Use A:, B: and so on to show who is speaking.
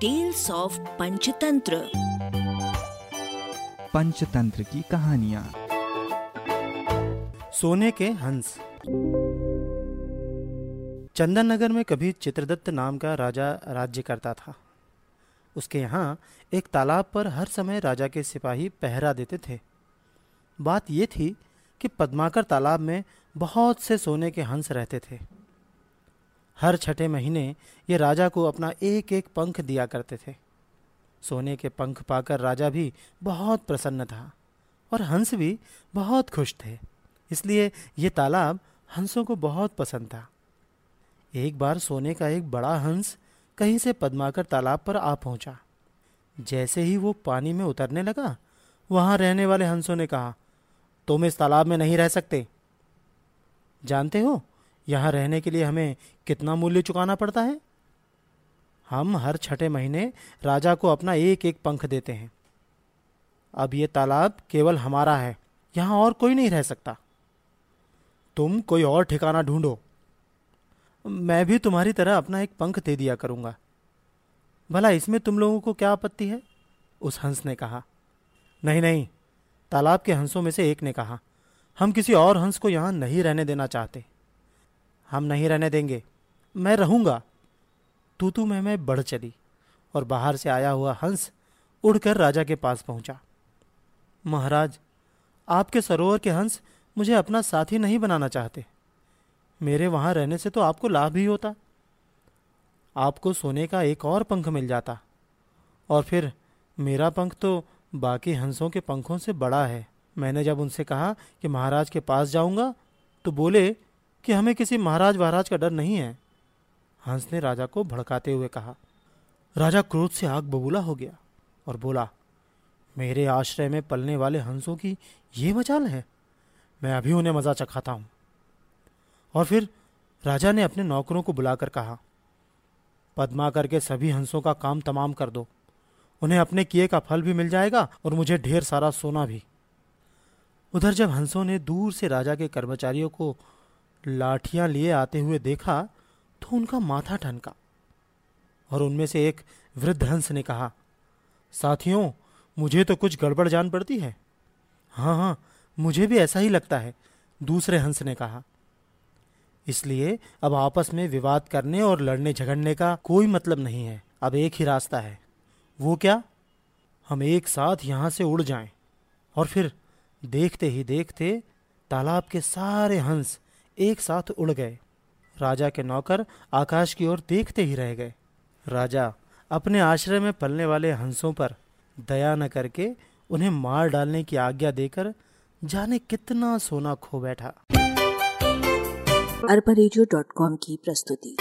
A: Tales of Panchatantra
B: Panchatantra की कहानियाँ।
C: सोने के हंस। चंदन नगर में कभी चित्रदत्त नाम का राजा राज्य करता था। उसके यहाँ एक तालाब पर हर समय राजा के सिपाही पहरा देते थे। बात यह थी कि पद्माकर तालाब में बहुत से सोने के हंस रहते थे। हर छठे महीने ये राजा को अपना एक एक पंख दिया करते थे। सोने के पंख पाकर राजा भी बहुत प्रसन्न था और हंस भी बहुत खुश थे। इसलिए ये तालाब हंसों को बहुत पसंद था। एक बार सोने का एक बड़ा हंस कहीं से पदमाकर तालाब पर आ पहुँचा। जैसे ही वो पानी में उतरने लगा, वहाँ रहने वाले हंसों ने कहा, तुम इस तालाब में नहीं रह सकते। जानते हो यहाँ रहने के लिए हमें कितना मूल्य चुकाना पड़ता है? हम हर छठे महीने राजा को अपना एक एक पंख देते हैं। अब ये तालाब केवल हमारा है, यहाँ और कोई नहीं रह सकता। तुम कोई और ठिकाना ढूंढो। मैं भी तुम्हारी तरह अपना एक पंख दे दिया करूँगा। भला इसमें तुम लोगों को क्या आपत्ति है? उस हंस ने कहा। नहीं नहीं, तालाब के हंसों में से एक ने कहा, हम किसी और हंस को यहाँ नहीं रहने देना चाहते। हम नहीं रहने देंगे। मैं रहूँगा। तू तू मैं मैं बढ़ चली और बाहर से आया हुआ हंस उड़कर राजा के पास पहुँचा। महाराज, आपके सरोवर के हंस मुझे अपना साथी नहीं बनाना चाहते। मेरे वहाँ रहने से तो आपको लाभ ही होता। आपको सोने का एक और पंख मिल जाता। और फिर मेरा पंख तो बाकी हंसों के पंखों से बड़ा है। मैंने जब उनसे कहा कि महाराज के पास जाऊँगा तो बोले कि हमें किसी महाराज महाराज का डर नहीं है। हंस ने राजा को भड़काते हुए कहा। राजा क्रोध से आग बबूला हो गया और बोला, मेरे आश्रय में पलने वाले हंसों की ये मचाल है। मैं अभी उन्हें मज़ा चखाता हूँ। और फिर राजा ने अपने नौकरों को बुलाकर कहा पद्मा करके सभी हंसों का काम तमाम कर दो। उन्हें अपने किए का फल भी मिल जाएगा और मुझे ढेर सारा सोना भी। उधर जब हंसों ने दूर से राजा के कर्मचारियों को लाठियाँ लिए आते हुए देखा तो उनका माथा ठनका और उनमें से एक वृद्ध हंस ने कहा, साथियों, मुझे तो कुछ गड़बड़ जान पड़ती है। हाँ हाँ मुझे भी ऐसा ही लगता है, दूसरे हंस ने कहा। इसलिए अब आपस में विवाद करने और लड़ने झगड़ने का कोई मतलब नहीं है। अब एक ही रास्ता है। वो क्या? हम एक साथ यहाँ से उड़ जाएँ और फिर देखते ही देखते तालाब के सारे हंस एक साथ उड़ गए। राजा के नौकर आकाश की ओर देखते ही रह गए। राजा अपने आश्रय में पलने वाले हंसों पर दया न करके उन्हें मार डालने की आज्ञा देकर जाने कितना सोना खो बैठा।
A: अरबा की प्रस्तुति।